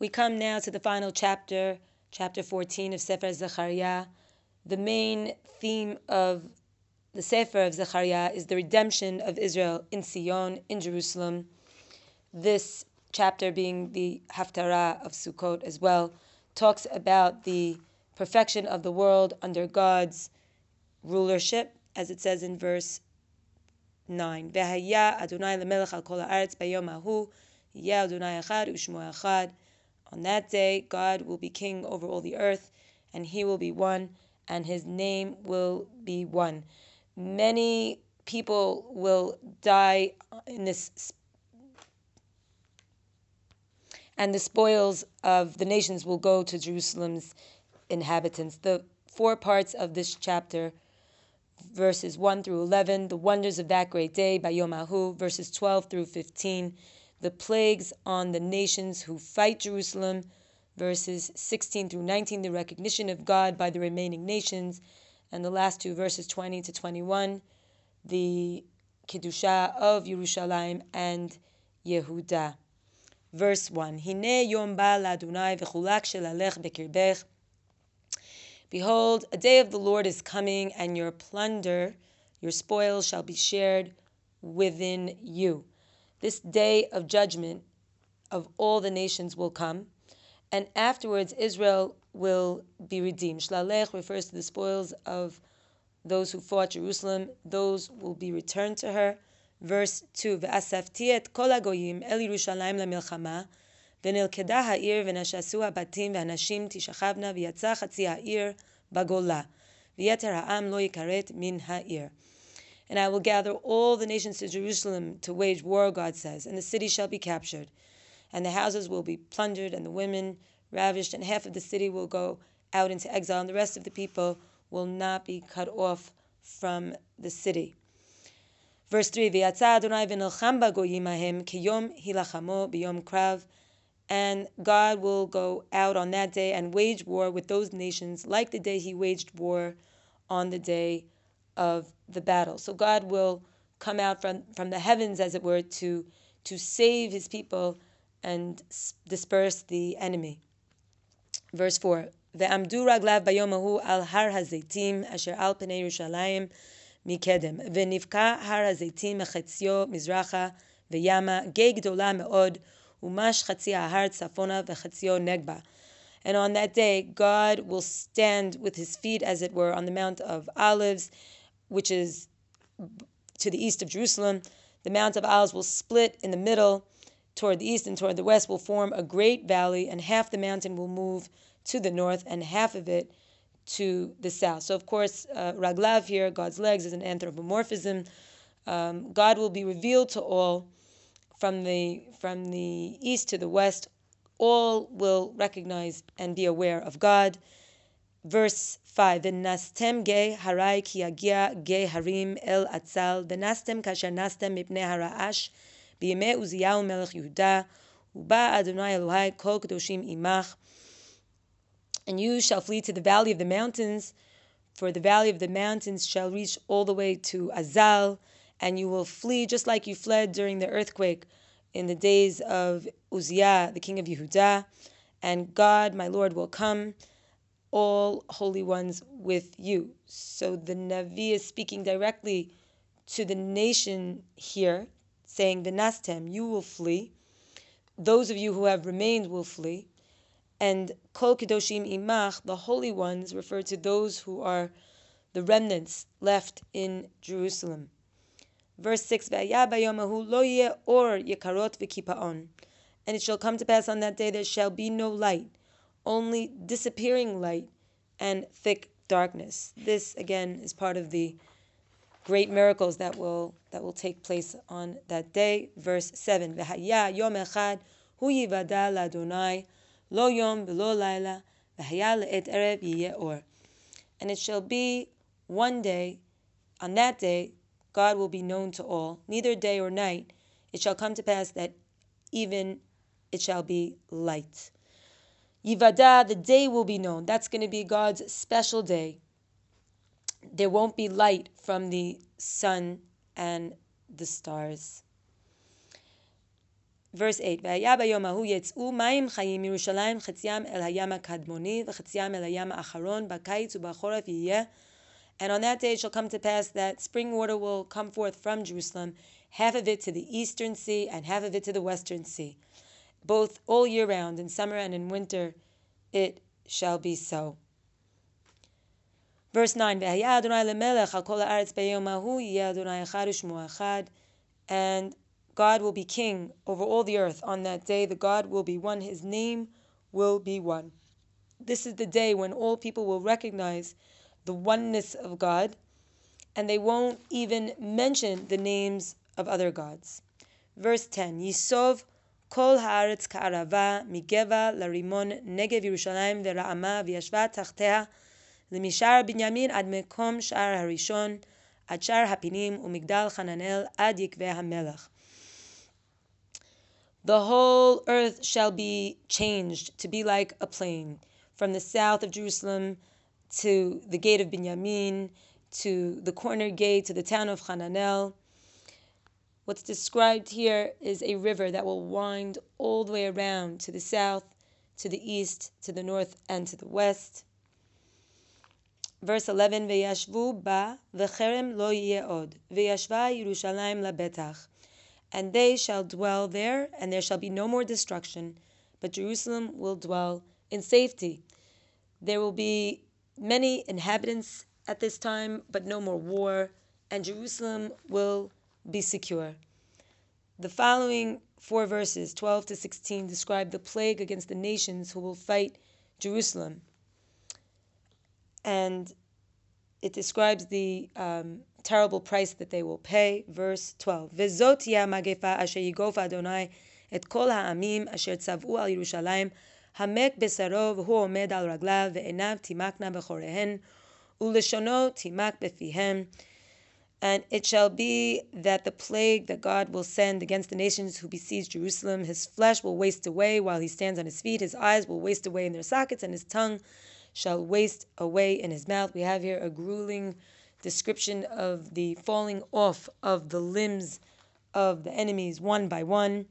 We come now to the final chapter, chapter 14 of Sefer Zechariah. The main theme of the Sefer of Zechariah is the redemption of Israel in Sion, in Jerusalem. This chapter, being the Haftarah of Sukkot as well, talks about the perfection of the world under God's rulership, as it says in verse 9. Adonai lemelech al kol haaretz bayom ahu, Adonai u'shmo. On that day, God will be king over all the earth, and he will be one, and his name will be one. Many people will die in this, and the spoils of the nations will go to Jerusalem's inhabitants. The four parts of this chapter, verses 1 through 11, the wonders of that great day by Yom Ahu, verses 12 through 15 the plagues on the nations who fight Jerusalem, verses 16 through 19, the recognition of God by the remaining nations, and the last two verses 20 to 21, the Kiddusha of Yerushalayim and Yehuda. Verse 1 Hine yom ba ladunai v'chulak shelalech bekirbech. Behold, a day of the Lord is coming, and your plunder, your spoils, shall be shared within you. This day of judgment of all the nations will come, and afterwards Israel will be redeemed. Shlalech refers to the spoils of those who fought Jerusalem; those will be returned to her. Verse 2, Ve'asafti et kol hagoyim el Yerushalayim lemilchama, ונלכדה העיר ונשסו הבתים והנשים תשכבנה ויצא חצי העיר בגולה, ויתר העם לא יכרת מן העיר. And I will gather all the nations to Jerusalem to wage war, God says, and the city shall be captured, and the houses will be plundered, and the women ravished, and half of the city will go out into exile, and the rest of the people will not be cut off from the city. Verse 3 V'yatza Adonai v'nilcham b'goyim ahem kiyom hilachamo b'yom krav and God will go out on that day and wage war with those nations like the day he waged war on the day of the battle. So God will come out from, from the heavens, as it were, to, to save his people and disperse the enemy. Verse 4 ועמדו רגליו ביום ההוא על הר הזיתים אשר על פני ירושלים מקדם ונבקע הר הזיתים מחציו מזרחה וימה גיא גדולה מאוד ומש חצי ההר צפונה וחציו נגבה and on that day, God will stand with his feet, as it were, on the Mount of Olives, which is to the east of Jerusalem. The Mount of Olives will split in the middle toward the east and toward the west will form a great valley, and half the mountain will move to the north and half of it to the south. So, of course, uh, Raglav here, God's legs, is an anthropomorphism. Um, God will be revealed to all from the from the east to the west. All will recognize and be aware of God Verse 5 ונסתם גיא הרי כי יגיע גיא הרים אל עצל ונסתם כאשר נסתם מפני הרעש בימי עוזיהו מלך יהודה ובא אדוני אלוהי כל קדושים עמך And you shall flee to the valley of the mountains, for the valley of the mountains shall reach all the way to Azal, and you will flee just like you fled during the earthquake in the days of Uzziah, the king of Yehuda. And God, my Lord, will come all holy ones with you. So the Navi is speaking directly to the nation here, saying, The Nastem, you will flee. Those of you who have remained will flee. And Kol Kedoshim Imach, the holy ones, refer to those who are the remnants left in Jerusalem. Verse 6 lo or yekarot And it shall come to pass on that day there shall be no light only disappearing light and thick darkness. This again is part of the great miracles that will that will take place on that day. Verse seven: V'haya yom echad hu yivada ladonai lo yom v'lo laila v'haya le'et erev or. And it shall be one day, on that day, God will be known to all, neither day or night. It shall come to pass that even it shall be light. Yivada, the day will be known. That's going to be God's special day. There won't be light from the sun and the stars. verse 8, והיה ביום ההוא יצאו מים חיים מירושלים חציים אל הים הקדמוני וחציים אל הים האחרון בקיץ ובחורף יהיה. And on that day it shall come to pass that spring water will come forth from Jerusalem, half of it to the eastern sea and half of it to the western sea. Both all year round, in summer and in winter, it shall be so. Verse 9, and God will be king over all the earth. On that day, the God will be one, his name will be one. This is the day when all people will recognize the oneness of God, and they won't even mention the names of other gods. Verse 10 Yisov למishar binyamin ad mekom shar harishon ad shar hapinim umigdal chananel ad yikveh hamelach. The whole earth shall be changed to be like a plain, from the south of Jerusalem to the gate of Binyamin, to the corner gate, to the town of Hananel. What's described here is a river that will wind all the way around to the south, to the east, to the north, and to the west. Verse 11, V'yashvu ba v'cherem lo od, v'yashva Yerushalayim labetach and they shall dwell there, and there shall be no more destruction, but Jerusalem will dwell in safety. There will be many inhabitants at this time, but no more war, and Jerusalem will be secure. The following four verses, 12 to 16, describe the plague against the nations who will fight Jerusalem. And it describes the um, terrible price that they will pay. Verse 12. וזאת תהיה המגפה אשר יגוף אדוני את כל העמים אשר צבאו על ירושלים, המק בשרו והוא עומד על רגליו, ועיניו תימקנה בחוריהן, ולשונו תימק בפיהם. and it shall be that the plague that God will send against the nations who besiege Jerusalem, his flesh will waste away while he stands on his feet, his eyes will waste away in their sockets, and his tongue shall waste away in his mouth. We have here a grueling description of the falling off of the limbs of the enemies one by one.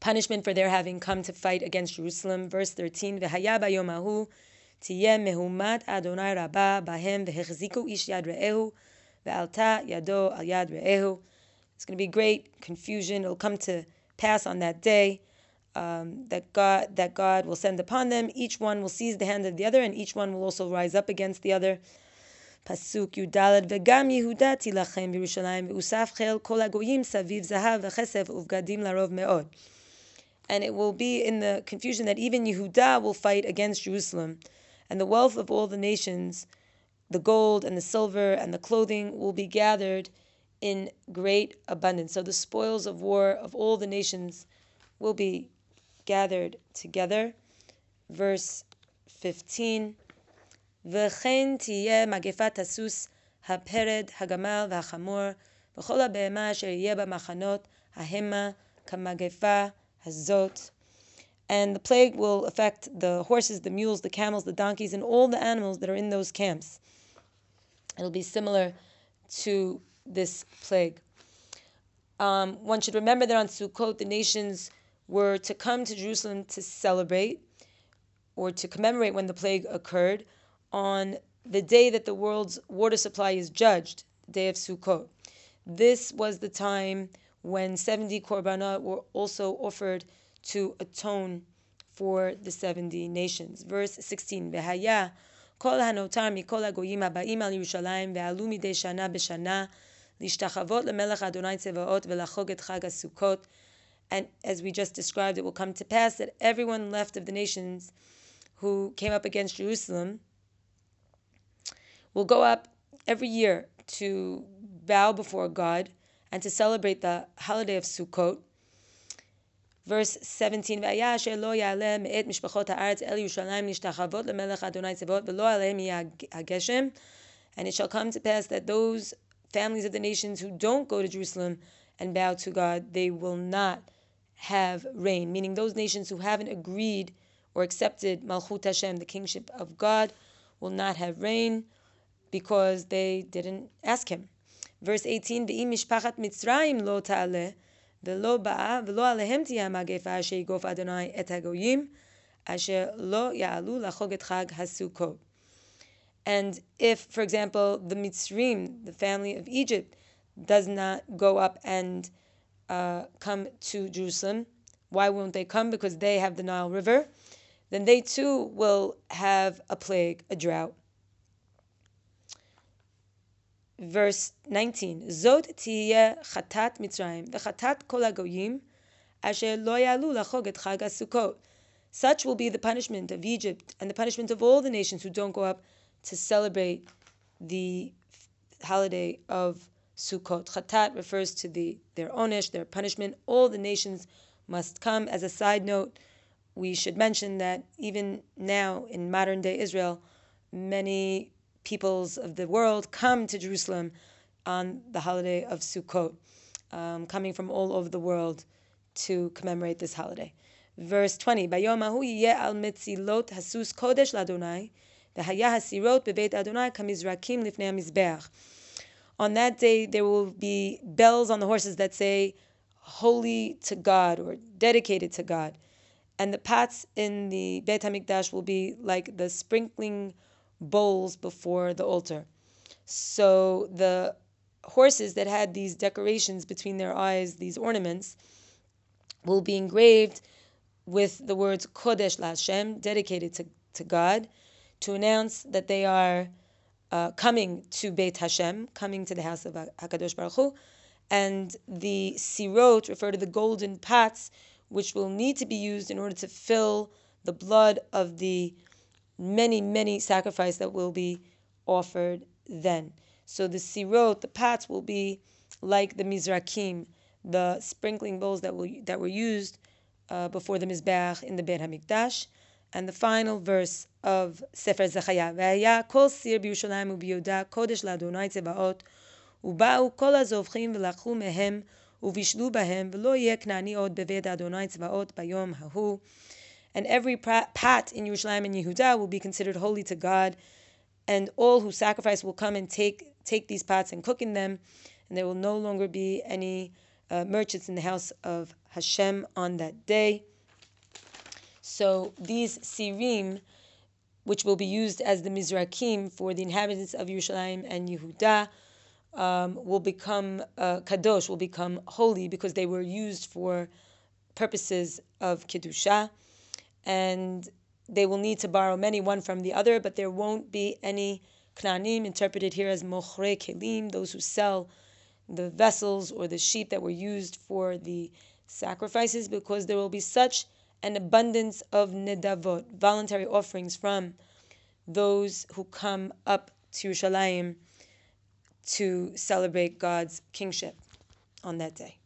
Punishment for their having come to fight against Jerusalem. Verse 13, V'haya bayomahu tiyeh mehumat Adonai rabba bahem v'hechziku ish yad re'ehu ve'alta yado al yad re'ehu. It's going to be great confusion. It'll come to pass on that day um, that God that God will send upon them. Each one will seize the hand of the other, and each one will also rise up against the other. פסוק י"ד וגם יהודה תילחם בירושלים ואוסף חיל כל הגויים סביב זהב וכסף ובגדים לרוב מאוד. And it will be in the confusion that even Yehuda will fight against Jerusalem, and the wealth of all the nations, the gold and the silver and the clothing will be gathered in great abundance. So the spoils of war of all the nations will be gathered together. Verse 15 וכן תהיה מגפת הסוס, הפרד, הגמל והחמור, וכל הבהמה אשר יהיה במחנות, ההמה, כמגפה הזאת. And the plague will affect the horses, the mules, the camels, the donkeys, and all the animals that are in those camps. It'll be similar to this plague. Um, one should remember that on Sukkot, the nations were to come to Jerusalem to celebrate or to commemorate when the plague occurred on the day that the world's water supply is judged, the day of Sukkot. This was the time when 70 korbanot were also offered to atone for the 70 nations. Verse 16, Kol hanotar mikol hagoyim haba'im al Yerushalayim ve'alu midei shana b'shana l'ishtachavot lemelech Adonai tzevaot ve'lachog et chag Sukkot. And as we just described, it will come to pass that everyone left of the nations who came up against Jerusalem will go up every year to bow before God and to celebrate the holiday of Sukkot. Verse 17, And it shall come to pass that those families of the nations who don't go to Jerusalem and bow to God, they will not have rain. Meaning those nations who haven't agreed or accepted Malchut Hashem, the kingship of God, will not have rain because they didn't ask him. Verse 18, V'im mishpachat Mitzrayim lo ta'aleh, ולא באה ולא עליהם תהיה המגפה אשר יגוף אדוני את הגויים אשר לא יעלו לחוג את חג הסוכות. And if, for example, the Mitzrim, the family of Egypt, does not go up and uh, come to Jerusalem, why won't they come? Because they have the Nile River. Then they too will have a plague, a drought. Verse 19 Zot tiyeh chatat Mitzrayim, v'chatat kol hagoyim, asher lo yalu lachog et chag. Such will be the punishment of Egypt and the punishment of all the nations who don't go up to celebrate the holiday of Sukkot. Chatat refers to the their onish, their punishment. All the nations must come. As a side note, we should mention that even now in modern day Israel, many peoples of the world come to Jerusalem on the holiday of Sukkot, um, coming from all over the world to commemorate this holiday. Verse 20, Bayom yeh al mitzilot hasus kodesh ladonai, v'haya hasirot bebeit Adonai kamizrakim lifnei mizbeach. On that day there will be bells on the horses that say, holy to God or dedicated to God. And the pots in the Beit HaMikdash will be like the sprinkling bowls before the altar. So the horses that had these decorations between their eyes, these ornaments, will be engraved with the words Kodesh LaHashem, dedicated to, to God, to announce that they are uh, coming to Beit Hashem, coming to the house of Hakadosh Baruch Hu, and the sirot refer to the golden pots, which will need to be used in order to fill the blood of the many, many sacrifices that will be offered then. So the sirot, the pots, will be like the mizrakim, the sprinkling bowls that will that were used uh, before the mizbeach in the Beit Hamikdash. And the final verse of Sefer Zechariah, "V'aya kol sir b'Yushalayim u'b'Yehuda kodesh la'Adonai tzevaot, ובאו כל הזובחים ולקחו מהם ובישלו בהם, ולא יהיה כנעני עוד בבית אדוני צבאות ביום ההוא. And every pat in Yerushalayim and Yehuda will be considered holy to God, and all who sacrifice will come and take take these pots and cook in them, and there will no longer be any uh, merchants in the house of Hashem on that day. So these sirim, which will be used as the mizrakim for the inhabitants of Yerushalayim and Yehuda, um, will become uh, kadosh, will become holy because they were used for purposes of kedusha, and they will need to borrow many one from the other, but there won't be any knanim interpreted here as mochre kelim, those who sell the vessels or the sheep that were used for the sacrifices, because there will be such an abundance of nedavot, voluntary offerings from those who come up to Yerushalayim to celebrate God's kingship on that day.